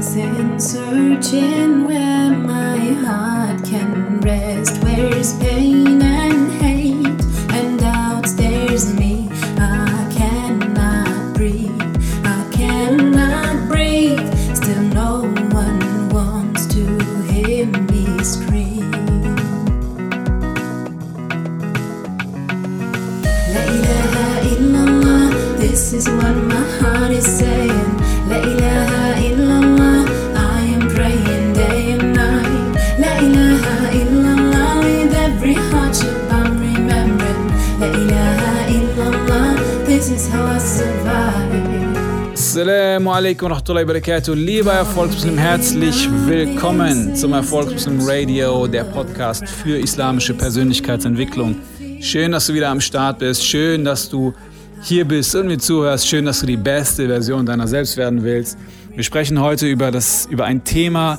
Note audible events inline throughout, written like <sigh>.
Dancing, searching where my heart can rest. Where's pain alaikum wa rahmatullahi wa barakatuh. Lieber Erfolgsmuslim, herzlich willkommen zum Erfolgsmuslim Radio, der Podcast für islamische Persönlichkeitsentwicklung. Schön, dass du wieder am Start bist. Schön, dass du hier bist und mir zuhörst. Schön, dass du die beste Version deiner selbst werden willst. Wir sprechen heute über, das, über ein Thema,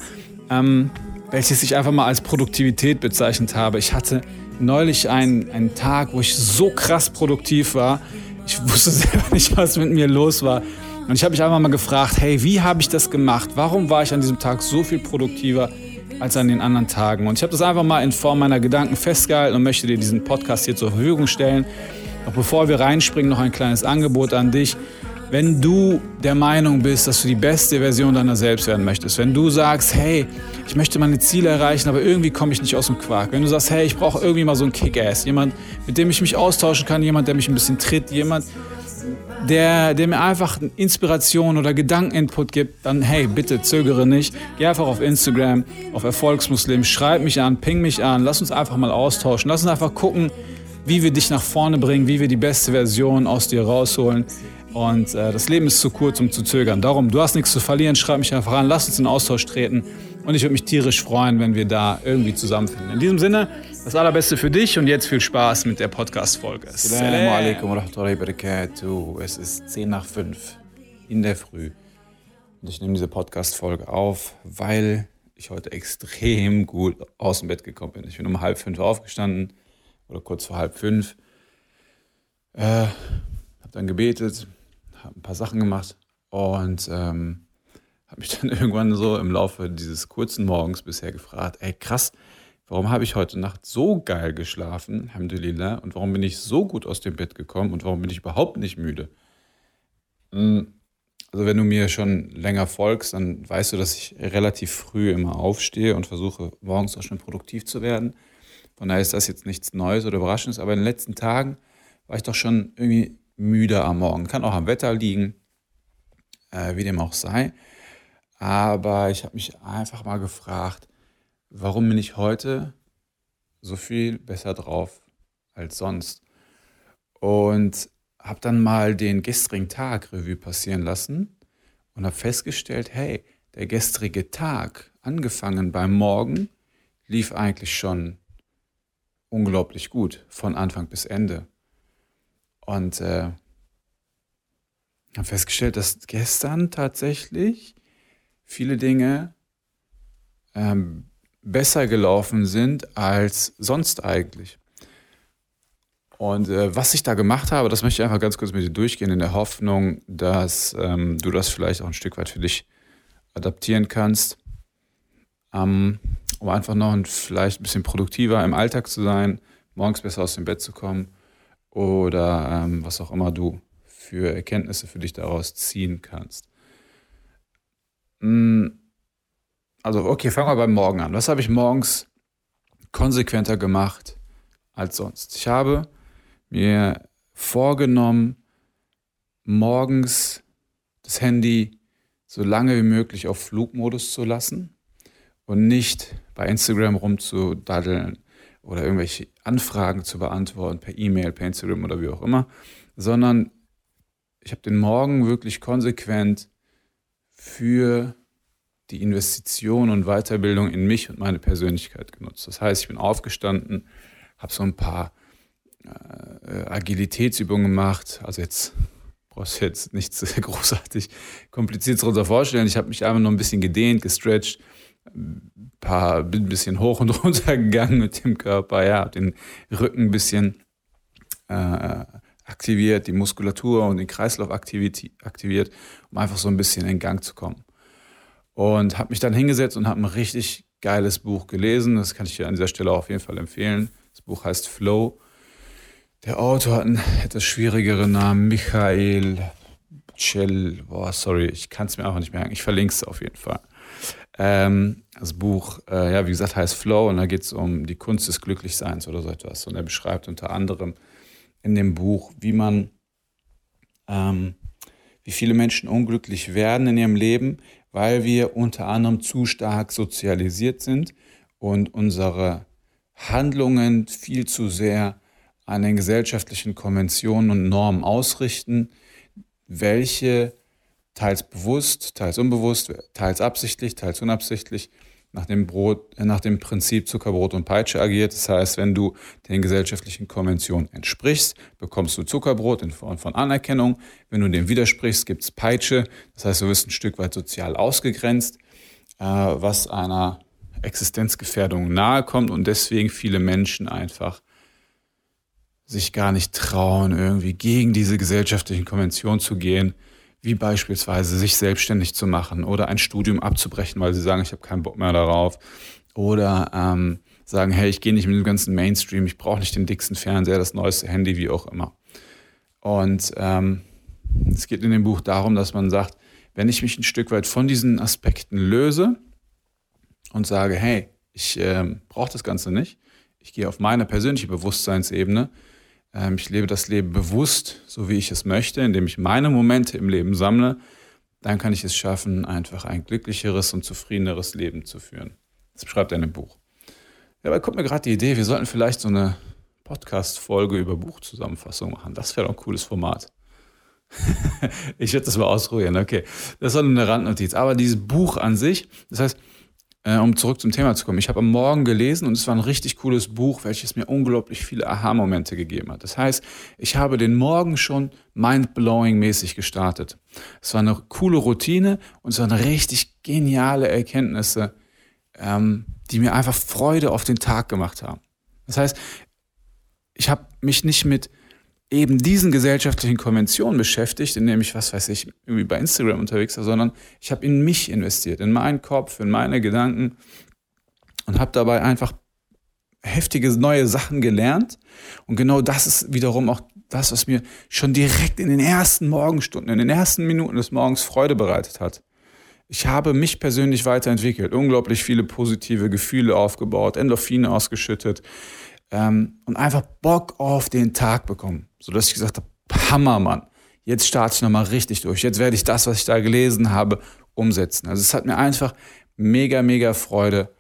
ähm, welches ich einfach mal als Produktivität bezeichnet habe. Ich hatte neulich einen, einen Tag, wo ich so krass produktiv war. Ich wusste <laughs> selber nicht, was mit mir los war. Und ich habe mich einfach mal gefragt, hey, wie habe ich das gemacht? Warum war ich an diesem Tag so viel produktiver als an den anderen Tagen? Und ich habe das einfach mal in Form meiner Gedanken festgehalten und möchte dir diesen Podcast hier zur Verfügung stellen. Doch bevor wir reinspringen, noch ein kleines Angebot an dich. Wenn du der Meinung bist, dass du die beste Version deiner selbst werden möchtest, wenn du sagst, hey, ich möchte meine Ziele erreichen, aber irgendwie komme ich nicht aus dem Quark, wenn du sagst, hey, ich brauche irgendwie mal so einen Kick-Ass, jemand, mit dem ich mich austauschen kann, jemand, der mich ein bisschen tritt, jemand, der, der mir einfach Inspiration oder Gedankeninput gibt, dann hey, bitte zögere nicht. Geh einfach auf Instagram, auf Erfolgsmuslim, schreib mich an, ping mich an, lass uns einfach mal austauschen. Lass uns einfach gucken, wie wir dich nach vorne bringen, wie wir die beste Version aus dir rausholen. Und äh, das Leben ist zu kurz, um zu zögern. Darum, du hast nichts zu verlieren, schreib mich einfach an, lass uns in Austausch treten. Und ich würde mich tierisch freuen, wenn wir da irgendwie zusammenfinden. In diesem Sinne, das Allerbeste für dich und jetzt viel Spaß mit der Podcast-Folge. Assalamu alaikum wa rahmatullahi wa barakatuh. Es ist 10 nach 5 in der Früh. Und ich nehme diese Podcast-Folge auf, weil ich heute extrem gut aus dem Bett gekommen bin. Ich bin um halb fünf aufgestanden oder kurz vor halb fünf. Äh, habe dann gebetet, habe ein paar Sachen gemacht und ähm, habe mich <laughs> dann irgendwann so im Laufe dieses kurzen Morgens bisher gefragt, ey krass, warum habe ich heute Nacht so geil geschlafen, Alhamdulillah, und warum bin ich so gut aus dem Bett gekommen und warum bin ich überhaupt nicht müde? Hm, Also wenn du mir schon länger folgst, dann weißt du, dass ich relativ früh immer aufstehe und versuche morgens auch schon produktiv zu werden. Von daher ist das jetzt nichts Neues oder Überraschendes, aber in den letzten Tagen war ich doch schon irgendwie müde am Morgen. Kann auch am Wetter liegen, äh, wie dem auch sei. Aber ich habe mich einfach mal gefragt, warum bin ich heute so viel besser drauf als sonst? Und habe dann mal den gestrigen Tag Revue passieren lassen und habe festgestellt, hey, der gestrige Tag, angefangen beim Morgen, lief eigentlich schon unglaublich gut, von Anfang bis Ende. Und äh, habe festgestellt, dass gestern tatsächlich viele Dinge ähm, besser gelaufen sind als sonst eigentlich. Und äh, was ich da gemacht habe, das möchte ich einfach ganz kurz mit dir durchgehen, in der Hoffnung, dass ähm, du das vielleicht auch ein Stück weit für dich adaptieren kannst, ähm, um einfach noch ein, vielleicht ein bisschen produktiver im Alltag zu sein, morgens besser aus dem Bett zu kommen oder ähm, was auch immer du für Erkenntnisse für dich daraus ziehen kannst. Mm, Also, okay, fangen wir beim Morgen an. Was habe ich morgens konsequenter gemacht als sonst? Ich habe mir vorgenommen, morgens das Handy so lange wie möglich auf Flugmodus zu lassen und nicht bei Instagram rumzudaddeln oder irgendwelche Anfragen zu beantworten per E-Mail, per Instagram oder wie auch immer, sondern ich habe den Morgen wirklich konsequent für die Investition und Weiterbildung in mich und meine Persönlichkeit genutzt. Das heißt, ich bin aufgestanden, habe so ein paar äh, Agilitätsübungen gemacht. Also jetzt brauchst du jetzt nichts <laughs> großartig kompliziertes darunter vorstellen. Ich habe mich einfach nur ein bisschen gedehnt, gestretcht, ein paar, bin ein bisschen hoch und <laughs> runter gegangen mit dem Körper, ja, den Rücken ein bisschen äh, aktiviert, die Muskulatur und den Kreislauf aktiviert, um einfach so ein bisschen in Gang zu kommen. Und habe mich dann hingesetzt und habe ein richtig geiles Buch gelesen. Das kann ich dir an dieser Stelle auf jeden Fall empfehlen. Das Buch heißt Flow. Der Autor hat einen etwas schwierigeren Namen, Michael Cell. Boah, sorry, ich kann es mir einfach nicht merken. Ich verlinke es auf jeden Fall. Ähm, das Buch, äh, ja, wie gesagt, heißt Flow und da geht es um die Kunst des Glücklichseins oder so etwas. Und er beschreibt unter anderem in dem Buch, wie man, ähm, wie viele Menschen unglücklich werden in ihrem Leben, weil wir unter anderem zu stark sozialisiert sind und unsere Handlungen viel zu sehr an den gesellschaftlichen Konventionen und Normen ausrichten, welche teils bewusst, teils unbewusst, teils absichtlich, teils unabsichtlich nach dem, Brot, äh, nach dem Prinzip Zuckerbrot und Peitsche agiert. Das heißt, wenn du den gesellschaftlichen Konventionen entsprichst, bekommst du Zuckerbrot in Form von Anerkennung. Wenn du dem widersprichst, gibt es Peitsche. Das heißt, du wirst ein Stück weit sozial ausgegrenzt, äh, was einer Existenzgefährdung nahe kommt und deswegen viele Menschen einfach sich gar nicht trauen, irgendwie gegen diese gesellschaftlichen Konventionen zu gehen, wie beispielsweise sich selbstständig zu machen oder ein Studium abzubrechen, weil sie sagen, ich habe keinen Bock mehr darauf. Oder ähm, sagen, hey, ich gehe nicht mit dem ganzen Mainstream, ich brauche nicht den dicksten Fernseher, das neueste Handy, wie auch immer. Und ähm, es geht in dem Buch darum, dass man sagt, wenn ich mich ein Stück weit von diesen Aspekten löse und sage, hey, ich äh, brauche das Ganze nicht, ich gehe auf meine persönliche Bewusstseinsebene, ähm, ich lebe das Leben bewusst, so wie ich es möchte, indem ich meine Momente im Leben sammle. Dann kann ich es schaffen, einfach ein glücklicheres und zufriedeneres Leben zu führen. Das beschreibt er in dem Buch. Ja, aber kommt mir gerade die Idee, wir sollten vielleicht so eine Podcast-Folge über Buchzusammenfassung machen. Das wäre doch ein cooles Format. <laughs> ich werde das mal ausruhen, okay. Das ist eine Randnotiz. Aber dieses Buch an sich, das heißt, äh, um zurück zum Thema zu kommen. Ich habe am Morgen gelesen und es war ein richtig cooles Buch, welches mir unglaublich viele Aha-Momente gegeben hat. Das heißt, ich habe den Morgen schon mind-blowing-mäßig gestartet. Es war eine coole Routine und es waren richtig geniale Erkenntnisse, ähm, die mir einfach Freude auf den Tag gemacht haben. Das heißt, ich habe mich nicht mit eben diesen gesellschaftlichen Konventionen beschäftigt, indem ich, was weiß ich, irgendwie bei Instagram unterwegs war, sondern ich habe in mich investiert, in meinen Kopf, in meine Gedanken und habe dabei einfach heftige neue Sachen gelernt. Und genau das ist wiederum auch das, was mir schon direkt in den ersten Morgenstunden, in den ersten Minuten des Morgens Freude bereitet hat. Ich habe mich persönlich weiterentwickelt, unglaublich viele positive Gefühle aufgebaut, Endorphine ausgeschüttet ähm, und einfach Bock auf den Tag bekommen, sodass ich gesagt habe, Hammer, Mann, jetzt starte ich nochmal richtig durch. Jetzt werde ich das, was ich da gelesen habe, umsetzen. Also es hat mir einfach mega, mega Freude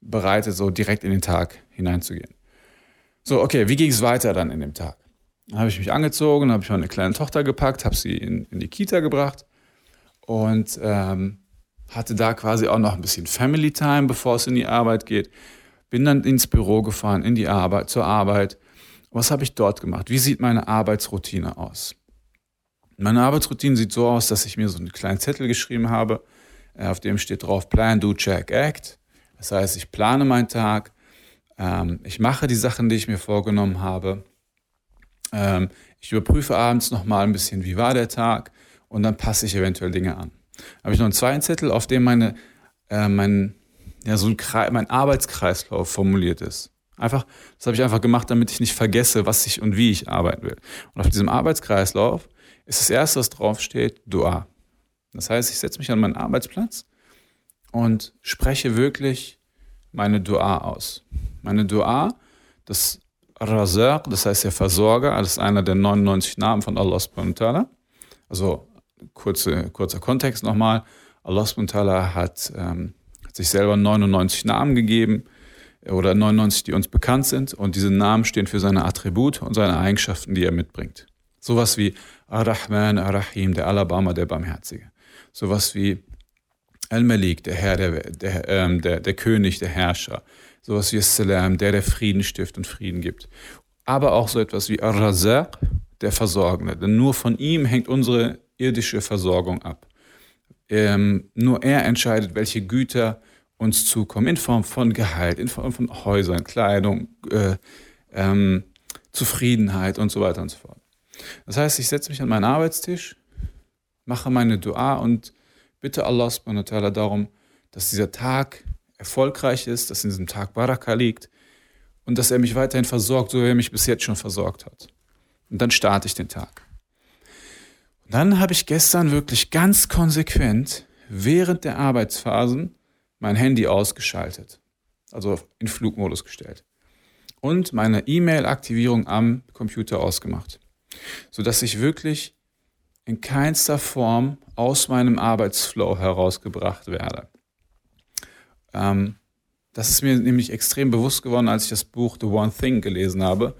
bereitet, so direkt in den Tag hineinzugehen. So, okay, wie ging es weiter dann in dem Tag? Dann habe ich mich angezogen, habe ich meine kleine Tochter gepackt, habe sie in, in, die Kita gebracht und ähm, hatte da quasi auch noch ein bisschen Family Time, bevor es in die Arbeit geht. Bin dann ins Büro gefahren, in die Arbeit, zur Arbeit. Was habe ich dort gemacht? Wie sieht meine Arbeitsroutine aus? Meine Arbeitsroutine sieht so aus, dass ich mir so einen kleinen Zettel geschrieben habe, äh, auf dem steht drauf Plan, Do, Check, Act. Das heißt, ich plane meinen Tag, ähm, ich mache die Sachen, die ich mir vorgenommen habe. Ähm, ich überprüfe abends nochmal ein bisschen, wie war der Tag und dann passe ich eventuell Dinge an. Habe ich noch einen zweiten Zettel, auf dem meine, äh, mein, ja, so ein, mein Arbeitskreislauf formuliert ist. Einfach, das habe ich einfach gemacht, damit ich nicht vergesse, was ich und wie ich arbeiten will. Und auf diesem Arbeitskreislauf ist das erste, was draufsteht, Dua. Das heißt, ich setze mich an meinen Arbeitsplatz und spreche wirklich meine Dua aus. Meine Dua, das Razaq, das heißt der Versorger, das ist einer der 99 Namen von Allah subhanahu wa ta'ala. Also kurze, kurzer Kontext nochmal. Allah subhanahu wa ta'ala hat ähm, sich selber 99 Namen gegeben oder 99, die uns bekannt sind. Und diese Namen stehen für seine Attribute und seine Eigenschaften, die er mitbringt. Sowas wie Ar-Rahman, Ar-Rahim, der Alabama, der Barmherzige. Sowas wie Al-Malik, der Herr, der, der, ähm, der, der König, der Herrscher. Sowas wie Salam, der, der Frieden stiftet und Frieden gibt. Aber auch so etwas wie Ar-Razaq, der Versorgende. Denn nur von ihm hängt unsere irdische Versorgung ab. Ähm, nur er entscheidet, welche Güter uns zukommen, in Form von Gehalt, in Form von Häusern, Kleidung, äh, ähm, Zufriedenheit und so weiter und so fort. Das heißt, ich setze mich an meinen Arbeitstisch, mache meine Dua und bitte Allah subhanahu darum, dass dieser Tag erfolgreich ist, dass in diesem Tag Baraka liegt und dass er mich weiterhin versorgt, so wie er mich bis jetzt schon versorgt hat. Und dann starte ich den Tag. Und dann habe ich gestern wirklich ganz konsequent während der Arbeitsphasen mein Handy ausgeschaltet, also in Flugmodus gestellt und meine E-Mail-Aktivierung am Computer ausgemacht, sodass ich wirklich in keinster Form aus meinem Arbeitsflow herausgebracht werde. Ähm, das ist mir nämlich extrem bewusst geworden, als ich das Buch The One Thing gelesen habe,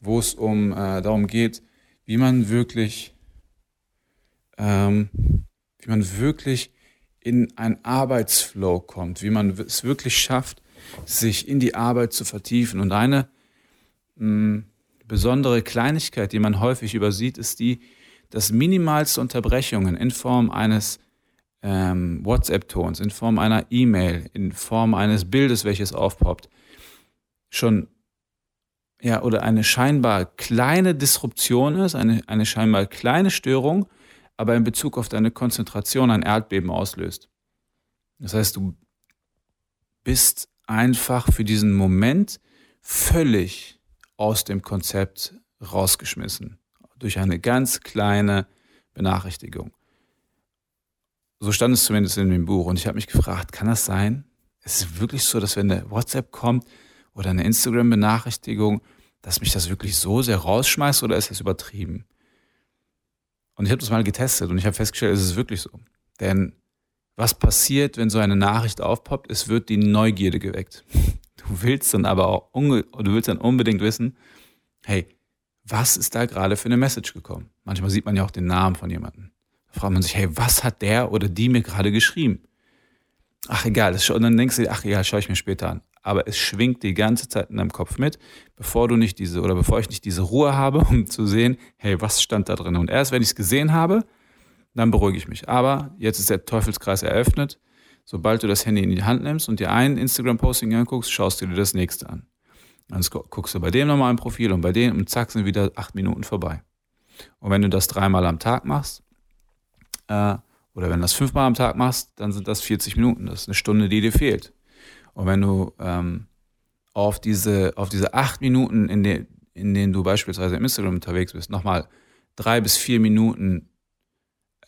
wo es um äh, darum geht, wie man wirklich, ähm, wie man wirklich in einen Arbeitsflow kommt, wie man es wirklich schafft, sich in die Arbeit zu vertiefen. Und eine mh, besondere Kleinigkeit, die man häufig übersieht, ist die, dass minimalste Unterbrechungen in Form eines ähm, WhatsApp-Tons, in Form einer E-Mail, in Form eines Bildes, welches aufpoppt, schon ja, oder eine scheinbar kleine Disruption ist, eine, eine scheinbar kleine Störung, aber in Bezug auf deine Konzentration ein Erdbeben auslöst. Das heißt, du bist einfach für diesen Moment völlig aus dem Konzept rausgeschmissen. Durch eine ganz kleine Benachrichtigung. So stand es zumindest in dem Buch. Und ich habe mich gefragt, kann das sein? Ist es wirklich so, dass wenn eine WhatsApp kommt oder eine Instagram-Benachrichtigung, dass mich das wirklich so sehr rausschmeißt oder ist das übertrieben? Und ich habe das mal getestet und ich habe festgestellt, es ist wirklich so. Denn was passiert, wenn so eine Nachricht aufpoppt? Es wird die Neugierde geweckt. Du willst dann aber auch, du willst dann unbedingt wissen, hey, was ist da gerade für eine Message gekommen? Manchmal sieht man ja auch den Namen von jemandem. Da fragt man sich, hey, was hat der oder die mir gerade geschrieben? Ach egal, das, und dann denkst du, ach egal, schaue ich mir später an. Aber es schwingt die ganze Zeit in deinem Kopf mit, bevor du nicht diese oder bevor ich nicht diese Ruhe habe, <laughs> um zu sehen, hey, was stand da drin? Und erst wenn ich es gesehen habe, dann beruhige ich mich. Aber jetzt ist der Teufelskreis eröffnet. Sobald du das Handy in die Hand nimmst und dir ein Instagram-Posting anguckst, schaust du dir das nächste an. Dann guckst du bei dem nochmal ein Profil und bei dem und zack sind wieder acht Minuten vorbei. Und wenn du das dreimal am Tag machst, äh, oder wenn du das fünfmal am Tag machst, dann sind das 40 Minuten. Das ist eine Stunde, die dir fehlt. Und wenn du ähm, auf, diese, auf diese acht Minuten, in, de, in denen du beispielsweise im Instagram unterwegs bist, nochmal drei bis vier Minuten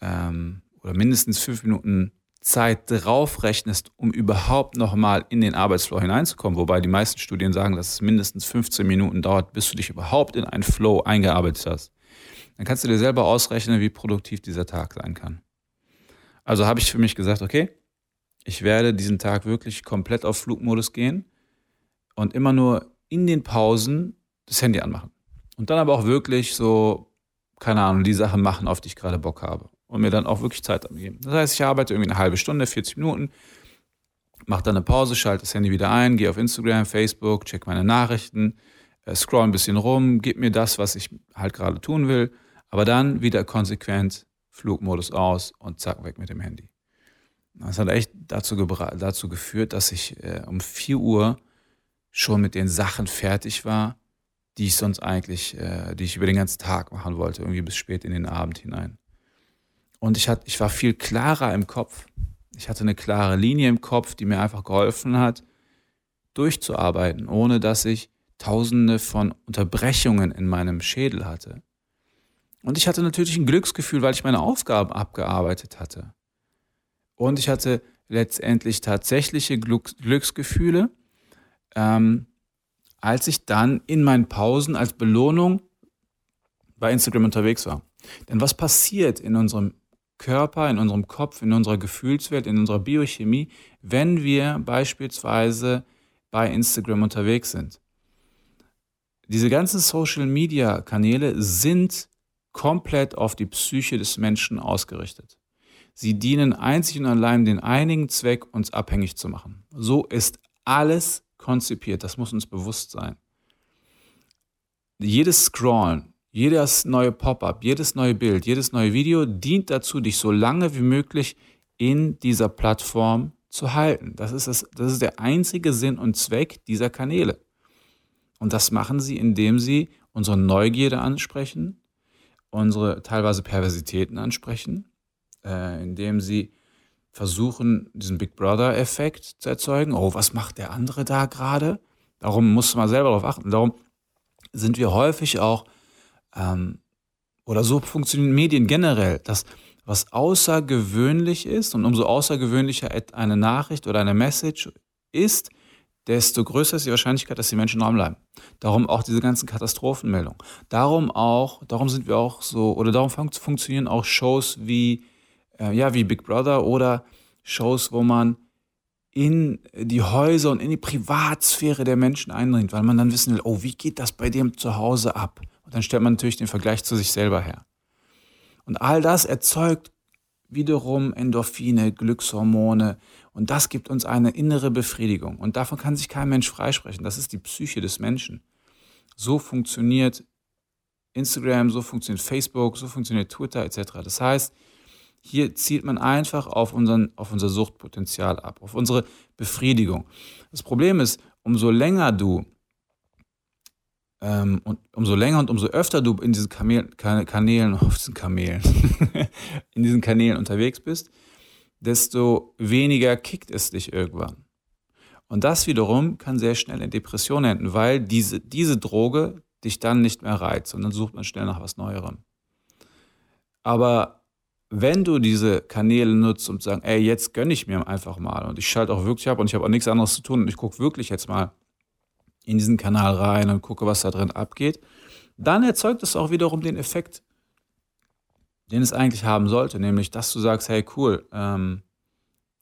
ähm, oder mindestens fünf Minuten Zeit draufrechnest, um überhaupt nochmal in den Arbeitsflow hineinzukommen, wobei die meisten Studien sagen, dass es mindestens 15 Minuten dauert, bis du dich überhaupt in einen Flow eingearbeitet hast dann kannst du dir selber ausrechnen, wie produktiv dieser Tag sein kann. Also habe ich für mich gesagt, okay, ich werde diesen Tag wirklich komplett auf Flugmodus gehen und immer nur in den Pausen das Handy anmachen. Und dann aber auch wirklich so, keine Ahnung, die Sachen machen, auf die ich gerade Bock habe. Und mir dann auch wirklich Zeit geben. Das heißt, ich arbeite irgendwie eine halbe Stunde, 40 Minuten, mache dann eine Pause, schalte das Handy wieder ein, gehe auf Instagram, Facebook, check meine Nachrichten, äh, scroll ein bisschen rum, gib mir das, was ich halt gerade tun will aber dann wieder konsequent Flugmodus aus und zack, weg mit dem Handy. Das hat echt dazu, dazu geführt, dass ich äh, um 4 Uhr schon mit den Sachen fertig war, die ich sonst eigentlich, äh, die ich über den ganzen Tag machen wollte, irgendwie bis spät in den Abend hinein. Und ich, hat, ich war viel klarer im Kopf. Ich hatte eine klare Linie im Kopf, die mir einfach geholfen hat, durchzuarbeiten, ohne dass ich tausende von Unterbrechungen in meinem Schädel hatte. Und ich hatte natürlich ein Glücksgefühl, weil ich meine Aufgaben abgearbeitet hatte. Und ich hatte letztendlich tatsächliche Glücksgefühle, ähm, als ich dann in meinen Pausen als Belohnung bei Instagram unterwegs war. Denn was passiert in unserem Körper, in unserem Kopf, in unserer Gefühlswelt, in unserer Biochemie, wenn wir beispielsweise bei Instagram unterwegs sind? Diese ganzen Social-Media-Kanäle sind komplett auf die Psyche des Menschen ausgerichtet. Sie dienen einzig und allein den einigen Zweck, uns abhängig zu machen. So ist alles konzipiert, das muss uns bewusst sein. Jedes Scrollen, jedes neue Pop-up, jedes neue Bild, jedes neue Video dient dazu, dich so lange wie möglich in dieser Plattform zu halten. Das ist, das, das ist der einzige Sinn und Zweck dieser Kanäle. Und das machen sie, indem sie unsere Neugierde ansprechen, unsere teilweise Perversitäten ansprechen, äh, indem sie versuchen, diesen Big Brother-Effekt zu erzeugen. Oh, was macht der andere da gerade? Darum muss man selber darauf achten. Darum sind wir häufig auch, ähm, oder so funktionieren Medien generell, dass was außergewöhnlich ist und umso außergewöhnlicher eine Nachricht oder eine Message ist, desto größer ist die Wahrscheinlichkeit, dass die Menschen dran bleiben. Darum auch diese ganzen Katastrophenmeldungen. Darum auch, darum sind wir auch so, oder darum fun funktionieren auch Shows wie, äh, ja, wie Big Brother oder Shows, wo man in die Häuser und in die Privatsphäre der Menschen eindringt, weil man dann wissen will, oh, wie geht das bei dem zu Hause ab? Und dann stellt man natürlich den Vergleich zu sich selber her. Und all das erzeugt wiederum Endorphine, Glückshormone und das gibt uns eine innere Befriedigung. Und davon kann sich kein Mensch freisprechen. Das ist die Psyche des Menschen. So funktioniert Instagram, so funktioniert Facebook, so funktioniert Twitter etc. Das heißt, hier zielt man einfach auf, unseren, auf unser Suchtpotenzial ab, auf unsere Befriedigung. Das Problem ist, umso länger du ähm, und umso länger und umso öfter du in diesen Kamel, Kanälen, auf diesen Kamelen, <laughs> in diesen Kanälen unterwegs bist, desto weniger kickt es dich irgendwann. Und das wiederum kann sehr schnell in Depression enden, weil diese, diese Droge dich dann nicht mehr reizt und dann sucht man schnell nach was Neuerem. Aber wenn du diese Kanäle nutzt und sagst, ey, jetzt gönne ich mir einfach mal und ich schalte auch wirklich ab und ich habe auch nichts anderes zu tun und ich gucke wirklich jetzt mal in diesen Kanal rein und gucke, was da drin abgeht, dann erzeugt es auch wiederum den Effekt, den es eigentlich haben sollte, nämlich, dass du sagst, hey, cool, ähm,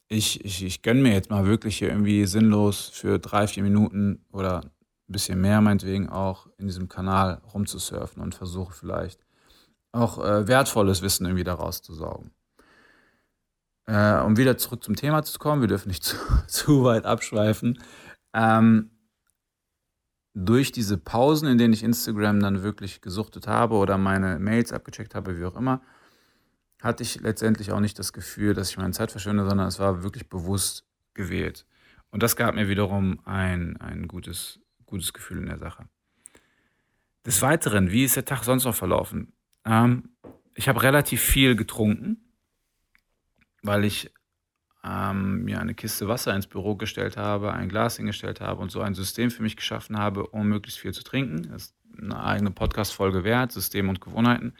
ich, ich, ich gönne mir jetzt mal wirklich hier irgendwie sinnlos für drei, vier Minuten oder ein bisschen mehr meinetwegen auch in diesem Kanal rumzusurfen und versuche vielleicht auch äh, wertvolles Wissen irgendwie daraus zu saugen. Äh, um wieder zurück zum Thema zu kommen, wir dürfen nicht <laughs> zu, zu weit abschweifen. Ähm, durch diese Pausen, in denen ich Instagram dann wirklich gesuchtet habe oder meine Mails abgecheckt habe, wie auch immer, hatte ich letztendlich auch nicht das Gefühl, dass ich meine Zeit verschwende, sondern es war wirklich bewusst gewählt. Und das gab mir wiederum ein, ein gutes, gutes Gefühl in der Sache. Des Weiteren, wie ist der Tag sonst noch verlaufen? Ähm, ich habe relativ viel getrunken, weil ich ähm, mir eine Kiste Wasser ins Büro gestellt habe, ein Glas hingestellt habe und so ein System für mich geschaffen habe, um möglichst viel zu trinken. Das ist eine eigene Podcast-Folge wert, System und Gewohnheiten.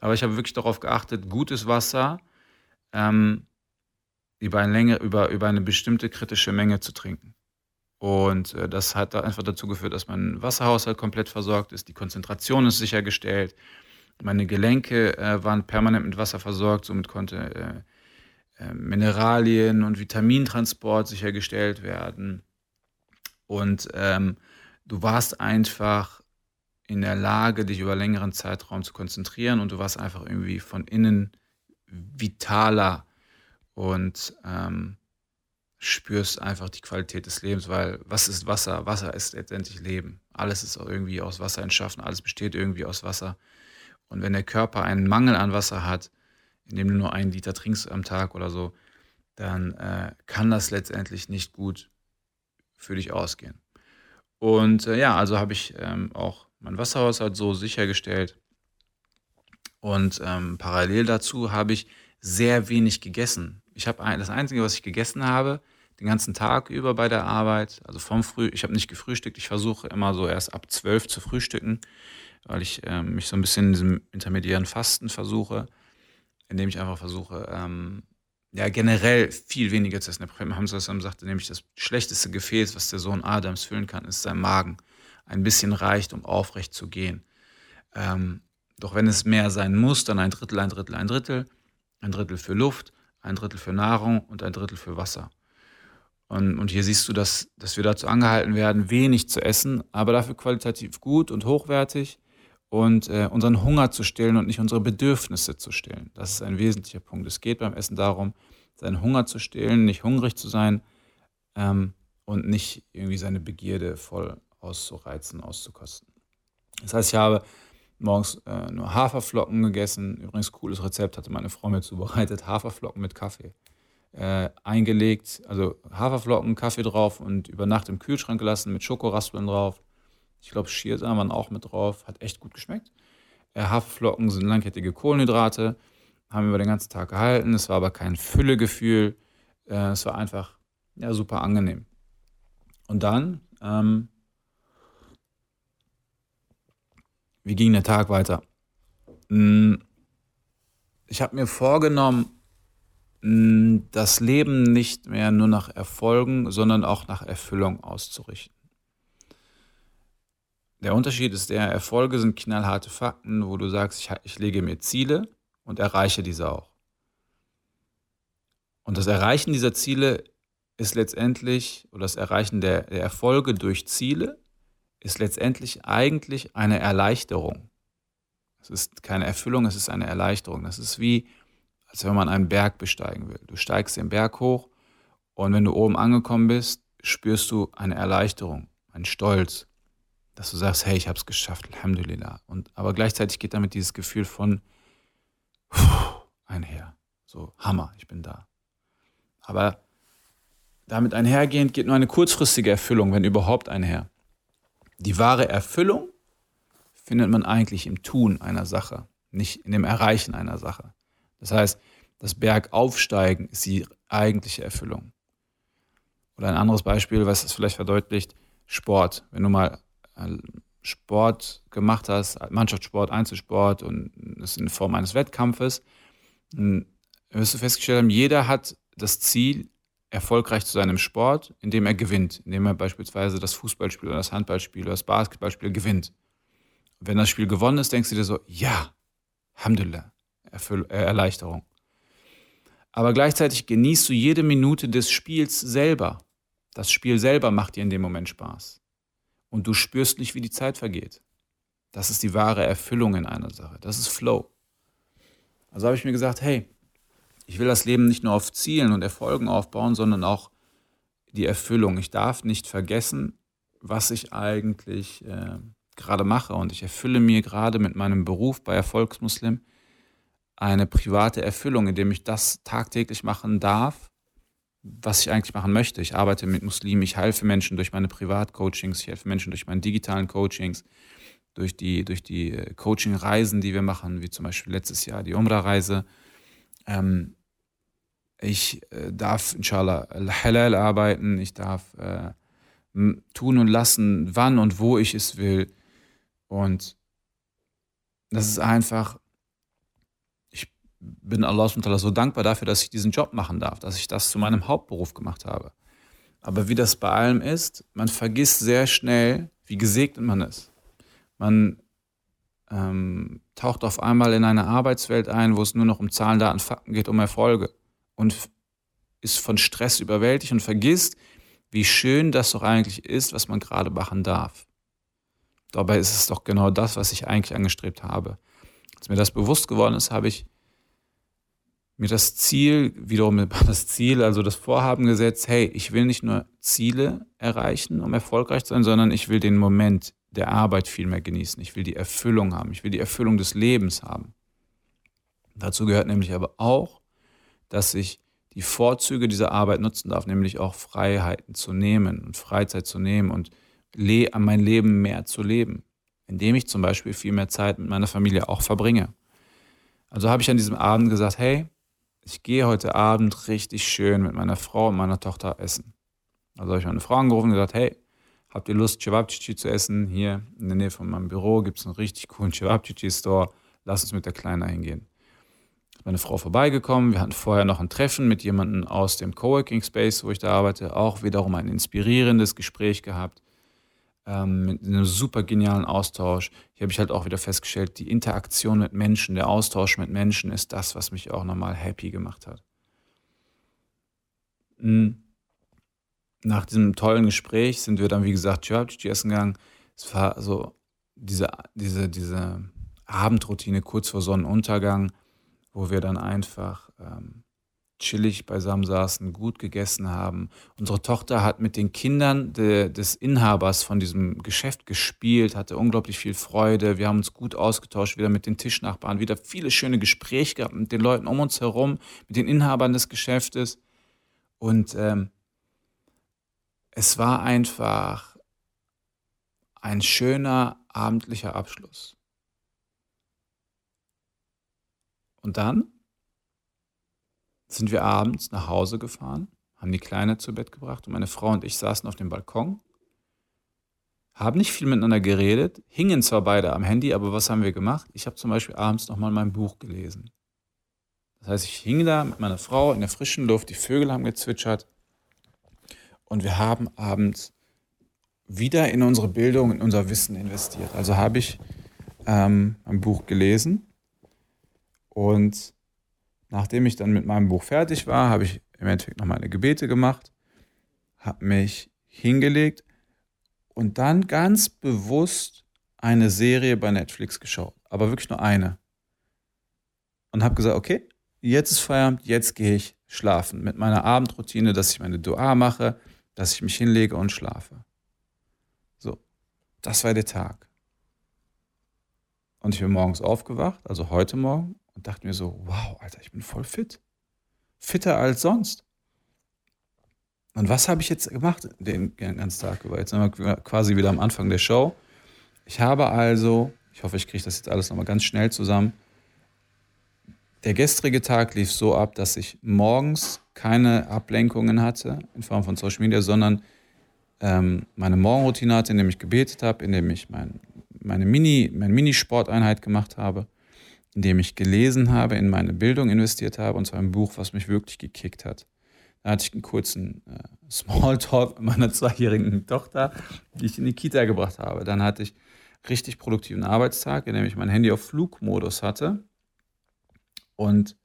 Aber ich habe wirklich darauf geachtet, gutes Wasser ähm, über, eine Länge, über, über eine bestimmte kritische Menge zu trinken. Und äh, das hat da einfach dazu geführt, dass mein Wasserhaushalt komplett versorgt ist, die Konzentration ist sichergestellt, meine Gelenke äh, waren permanent mit Wasser versorgt, somit konnte äh, äh, Mineralien und Vitamintransport sichergestellt werden. Und ähm, du warst einfach in der Lage, dich über längeren Zeitraum zu konzentrieren und du warst einfach irgendwie von innen vitaler und ähm, spürst einfach die Qualität des Lebens, weil was ist Wasser? Wasser ist letztendlich Leben. Alles ist irgendwie aus Wasser entschaffen, alles besteht irgendwie aus Wasser. Und wenn der Körper einen Mangel an Wasser hat, indem du nur einen Liter trinkst am Tag oder so, dann äh, kann das letztendlich nicht gut für dich ausgehen. Und äh, ja, also habe ich ähm, auch mein Wasserhaushalt so sichergestellt. Und ähm, parallel dazu habe ich sehr wenig gegessen. Ich habe das Einzige, was ich gegessen habe, den ganzen Tag über bei der Arbeit, also vom Früh, ich habe nicht gefrühstückt, ich versuche immer so erst ab zwölf zu frühstücken, weil ich ähm, mich so ein bisschen in diesem intermediären Fasten versuche indem ich einfach versuche, ähm, ja, generell viel weniger zu essen. Der Prophet Muhammad sagte nämlich, das schlechteste Gefäß, was der Sohn Adams füllen kann, ist sein Magen. Ein bisschen reicht, um aufrecht zu gehen. Ähm, doch wenn es mehr sein muss, dann ein Drittel, ein Drittel, ein Drittel. Ein Drittel für Luft, ein Drittel für Nahrung und ein Drittel für Wasser. Und, und hier siehst du, dass, dass wir dazu angehalten werden, wenig zu essen, aber dafür qualitativ gut und hochwertig und äh, unseren Hunger zu stillen und nicht unsere Bedürfnisse zu stillen. Das ist ein wesentlicher Punkt. Es geht beim Essen darum, seinen Hunger zu stillen, nicht hungrig zu sein ähm, und nicht irgendwie seine Begierde voll auszureizen, auszukosten. Das heißt, ich habe morgens äh, nur Haferflocken gegessen. Übrigens, cooles Rezept hatte meine Frau mir zubereitet. Haferflocken mit Kaffee. Äh, eingelegt, also Haferflocken, Kaffee drauf und über Nacht im Kühlschrank gelassen mit Schokoraspeln drauf. Ich glaube, Schiersamen waren auch mit drauf. Hat echt gut geschmeckt. Äh, Haferflocken sind langkettige Kohlenhydrate. haben wir den ganzen Tag gehalten. Es war aber kein Füllegefühl. Äh, es war einfach ja, super angenehm. Und dann, ähm, wie ging der Tag weiter? Hm, ich habe mir vorgenommen, das Leben nicht mehr nur nach Erfolgen, sondern auch nach Erfüllung auszurichten. Der Unterschied ist der, Erfolge sind knallharte Fakten, wo du sagst, ich, ich lege mir Ziele und erreiche diese auch. Und das Erreichen dieser Ziele ist letztendlich, oder das Erreichen der, der Erfolge durch Ziele, ist letztendlich eigentlich eine Erleichterung. Es ist keine Erfüllung, es ist eine Erleichterung. Das ist wie, als wenn man einen Berg besteigen will. Du steigst den Berg hoch und wenn du oben angekommen bist, spürst du eine Erleichterung, einen Stolz, dass du sagst, hey, ich habe es geschafft, Alhamdulillah. Und, aber gleichzeitig geht damit dieses Gefühl von einher. So, Hammer, ich bin da. Aber damit einhergehend geht nur eine kurzfristige Erfüllung, wenn überhaupt einher. Die wahre Erfüllung findet man eigentlich im Tun einer Sache, nicht in dem Erreichen einer Sache. Das heißt, das Bergaufsteigen ist die eigentliche Erfüllung. Oder ein anderes Beispiel, was es vielleicht verdeutlicht, Sport. Wenn du mal Sport gemacht hast, Mannschaftssport, Einzelsport und es in Form eines Wettkampfes, dann wirst du festgestellt haben, jeder hat das Ziel, erfolgreich zu sein im Sport, indem er gewinnt, indem er beispielsweise das Fußballspiel oder das Handballspiel oder das Basketballspiel gewinnt. wenn das Spiel gewonnen ist, denkst du dir so, ja, Alhamdulillah, Erfüll äh, Erleichterung. Aber gleichzeitig genießt du jede Minute des Spiels selber. Das Spiel selber macht dir in dem Moment Spaß und du spürst nicht, wie die Zeit vergeht. Das ist die wahre Erfüllung in einer Sache. Das ist Flow. Also habe ich mir gesagt, hey, ich will das Leben nicht nur auf Zielen und Erfolgen aufbauen, sondern auch die Erfüllung. Ich darf nicht vergessen, was ich eigentlich äh, gerade mache. Und ich erfülle mir gerade mit meinem Beruf bei Erfolgsmuslim eine private Erfüllung, indem ich das tagtäglich machen darf, was ich eigentlich machen möchte. Ich arbeite mit Muslimen, ich helfe Menschen durch meine Privatcoachings, ich helfe Menschen durch meine digitalen Coachings, durch die, durch die äh, Coaching-Reisen, die wir machen, wie zum Beispiel letztes Jahr die Umrah-Reise. Ähm, ich äh, darf, inshallah, halal arbeiten, ich darf äh, tun und lassen, wann und wo ich es will. Und das ist einfach bin Allah so dankbar dafür, dass ich diesen Job machen darf, dass ich das zu meinem Hauptberuf gemacht habe. Aber wie das bei allem ist, man vergisst sehr schnell, wie gesegnet man ist. Man ähm, taucht auf einmal in eine Arbeitswelt ein, wo es nur noch um Zahlen, Daten, Fakten geht, um Erfolge und ist von Stress überwältigt und vergisst, wie schön das doch eigentlich ist, was man gerade machen darf. Dabei ist es doch genau das, was ich eigentlich angestrebt habe. Als mir das bewusst geworden ist, habe ich mir das Ziel, wiederum das Ziel, also das Vorhaben gesetzt, hey, ich will nicht nur Ziele erreichen, um erfolgreich zu sein, sondern ich will den Moment der Arbeit viel mehr genießen. Ich will die Erfüllung haben. Ich will die Erfüllung des Lebens haben. Dazu gehört nämlich aber auch, dass ich die Vorzüge dieser Arbeit nutzen darf, nämlich auch Freiheiten zu nehmen und Freizeit zu nehmen und mein Leben mehr zu leben, indem ich zum Beispiel viel mehr Zeit mit meiner Familie auch verbringe. Also habe ich an diesem Abend gesagt, hey, ich gehe heute Abend richtig schön mit meiner Frau und meiner Tochter essen. Also habe ich meine Frau angerufen und gesagt, hey, habt ihr Lust, Cevapcici zu essen? Hier in der Nähe von meinem Büro gibt es einen richtig coolen Cevapcici-Store. Lass uns mit der Kleinen hingehen. Meine Frau vorbeigekommen. Wir hatten vorher noch ein Treffen mit jemandem aus dem Coworking Space, wo ich da arbeite. Auch wiederum ein inspirierendes Gespräch gehabt ähm, mit einem super genialen Austausch. Hier habe ich halt auch wieder festgestellt, die Interaktion mit Menschen, der Austausch mit Menschen ist das, was mich auch nochmal happy gemacht hat. Hm. Nach diesem tollen Gespräch sind wir dann, wie gesagt, Church essen gegangen. Es war so diese, diese, diese Abendroutine kurz vor Sonnenuntergang, wo wir dann einfach ähm, chillig beisammen saßen, gut gegessen haben. Unsere Tochter hat mit den Kindern de, des Inhabers von diesem Geschäft gespielt, hatte unglaublich viel Freude. Wir haben uns gut ausgetauscht, wieder mit den Tischnachbarn, wieder viele schöne Gespräche gehabt mit den Leuten um uns herum, mit den Inhabern des Geschäftes. Und ähm, es war einfach ein schöner abendlicher Abschluss. Und dann sind wir abends nach Hause gefahren, haben die Kleine zu Bett gebracht und meine Frau und ich saßen auf dem Balkon, haben nicht viel miteinander geredet, hingen zwar beide am Handy, aber was haben wir gemacht? Ich habe zum Beispiel abends nochmal mein Buch gelesen. Das heißt, ich hing da mit meiner Frau in der frischen Luft, die Vögel haben gezwitschert und wir haben abends wieder in unsere Bildung, in unser Wissen investiert. Also habe ich ähm, ein Buch gelesen und nachdem ich dann mit meinem Buch fertig war, habe ich im Endeffekt noch meine Gebete gemacht, habe mich hingelegt und dann ganz bewusst eine Serie bei Netflix geschaut, aber wirklich nur eine. Und habe gesagt, okay, jetzt ist Feierabend, jetzt gehe ich schlafen mit meiner Abendroutine, dass ich meine Dua mache, dass ich mich hinlege und schlafe. So, das war der Tag. Und ich bin morgens aufgewacht, also heute Morgen, und dachte mir so, wow, Alter, ich bin voll fit. Fitter als sonst. Und was habe ich jetzt gemacht den ganzen Tag über? Jetzt sind wir quasi wieder am Anfang der Show. Ich habe also, ich hoffe, ich kriege das jetzt alles nochmal ganz schnell zusammen. Der gestrige Tag lief so ab, dass ich morgens keine Ablenkungen hatte in Form von Social Media, sondern ähm, meine Morgenroutine hatte, indem ich gebetet habe, indem ich mein, meine Mini, meine Minisporteinheit gemacht habe, indem ich gelesen habe, in meine Bildung investiert habe, und zwar ein Buch, was mich wirklich gekickt hat. Da hatte ich einen kurzen äh, Smalltalk mit meiner <laughs> zweijährigen Tochter, die ich in die Kita gebracht habe. Dann hatte ich richtig produktiven Arbeitstag, in dem ich mein Handy auf Flugmodus hatte und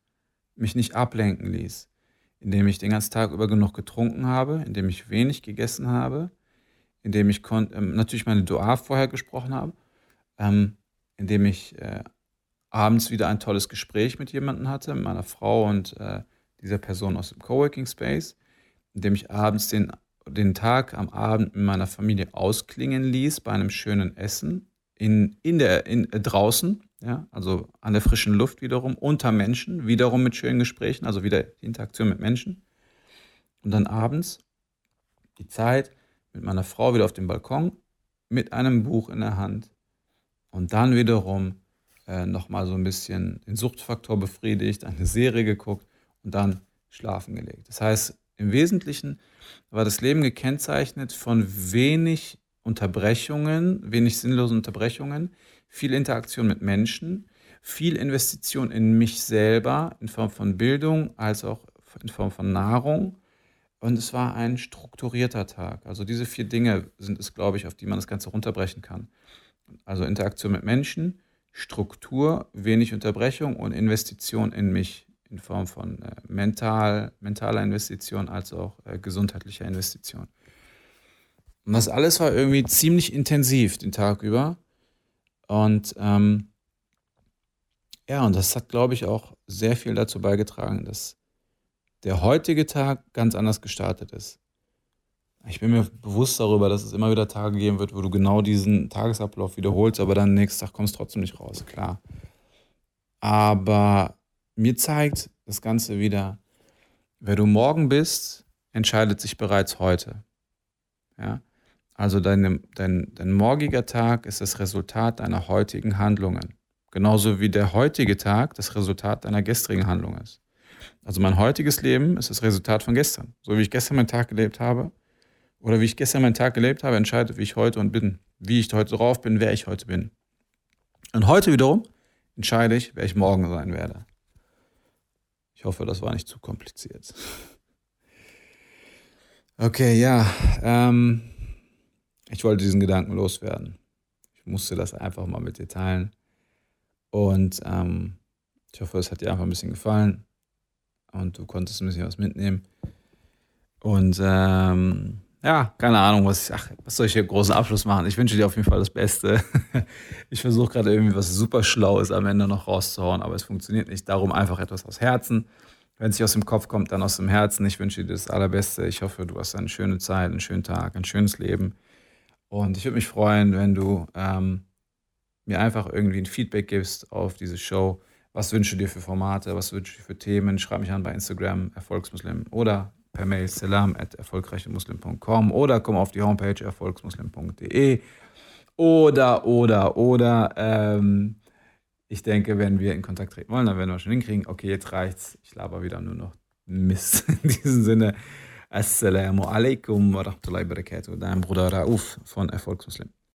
mich nicht ablenken ließ, indem ich den ganzen Tag über genug getrunken habe, indem ich wenig gegessen habe, indem ich ähm, natürlich meine Dua vorher gesprochen habe, ähm, indem ich äh, abends wieder ein tolles Gespräch mit jemandem hatte, meiner Frau und äh, dieser Person aus dem Coworking Space, indem ich abends den, den Tag am Abend mit meiner Familie ausklingen ließ bei einem schönen Essen in, in der, in, äh, draußen, ja, also an der frischen Luft wiederum, unter Menschen, wiederum mit schönen Gesprächen, also wieder die Interaktion mit Menschen. Und dann abends die Zeit mit meiner Frau wieder auf dem Balkon mit einem Buch in der Hand und dann wiederum äh, nochmal so ein bisschen den Suchtfaktor befriedigt, eine Serie geguckt und dann schlafen gelegt. Das heißt, im Wesentlichen war das Leben gekennzeichnet von wenig Unterbrechungen, wenig sinnlosen Unterbrechungen, viel Interaktion mit Menschen, viel Investition in mich selber in Form von Bildung als auch in Form von Nahrung. Und es war ein strukturierter Tag. Also diese vier Dinge sind es, glaube ich, auf die man das Ganze runterbrechen kann. Also Interaktion mit Menschen, Struktur, wenig Unterbrechung und Investition in mich in Form von äh, mental, mentaler Investition als auch äh, gesundheitlicher Investition. Und das alles war irgendwie ziemlich intensiv den Tag über. Und ähm, ja, und das hat, glaube ich, auch sehr viel dazu beigetragen, dass der heutige Tag ganz anders gestartet ist. Ich bin mir bewusst darüber, dass es immer wieder Tage geben wird, wo du genau diesen Tagesablauf wiederholst, aber dann nächsten Tag kommst du trotzdem nicht raus, klar. Aber mir zeigt das Ganze wieder, wer du morgen bist, entscheidet sich bereits heute. Ja? Also dein, dein, dein morgiger Tag ist das Resultat deiner heutigen Handlungen. Genauso wie der heutige Tag das Resultat deiner gestrigen Handlung ist. Also mein heutiges Leben ist das Resultat von gestern. So wie ich gestern meinen Tag gelebt habe oder wie ich gestern meinen Tag gelebt habe, entscheidet, wie ich heute und bin. Wie ich heute drauf bin, wer ich heute bin. Und heute wiederum entscheide ich, wer ich morgen sein werde. Ich hoffe, das war nicht zu kompliziert. Okay, ja. Ähm, ich wollte diesen Gedanken loswerden. Ich musste das einfach mal mit dir teilen. Und ähm, ich hoffe, es hat dir einfach ein bisschen gefallen und du konntest ein bisschen was mitnehmen. Und ähm, ja, keine Ahnung, was, ach, was soll ich hier großen Abschluss machen? Ich wünsche dir auf jeden Fall das Beste. <laughs> Ich versuche gerade irgendwie was super Schlaues am Ende noch rauszuhauen, aber es funktioniert nicht. Darum einfach etwas aus Herzen. Wenn es nicht aus dem Kopf kommt, dann aus dem Herzen. Ich wünsche dir das Allerbeste. Ich hoffe, du hast eine schöne Zeit, einen schönen Tag, ein schönes Leben. Und ich würde mich freuen, wenn du ähm, mir einfach irgendwie ein Feedback gibst auf diese Show. Was wünschst du dir für Formate? Was wünschst du dir für Themen? Schreib mich an bei Instagram, Erfolgsmuslim oder per Mail salam at erfolgreichemuslim.com oder komm auf die Homepage erfolgsmuslim.de oder, oder, oder. Ähm, ich denke, wenn wir in Kontakt treten wollen, dann werden wir schon hinkriegen. Okay, jetzt reicht's. Ich laber wieder nur noch Mist. <laughs> In diesem Sinne, Assalamu alaikum wa rahmatullahi wa barakatuh. Dein Bruder Rauf von Erfolgsmuslim.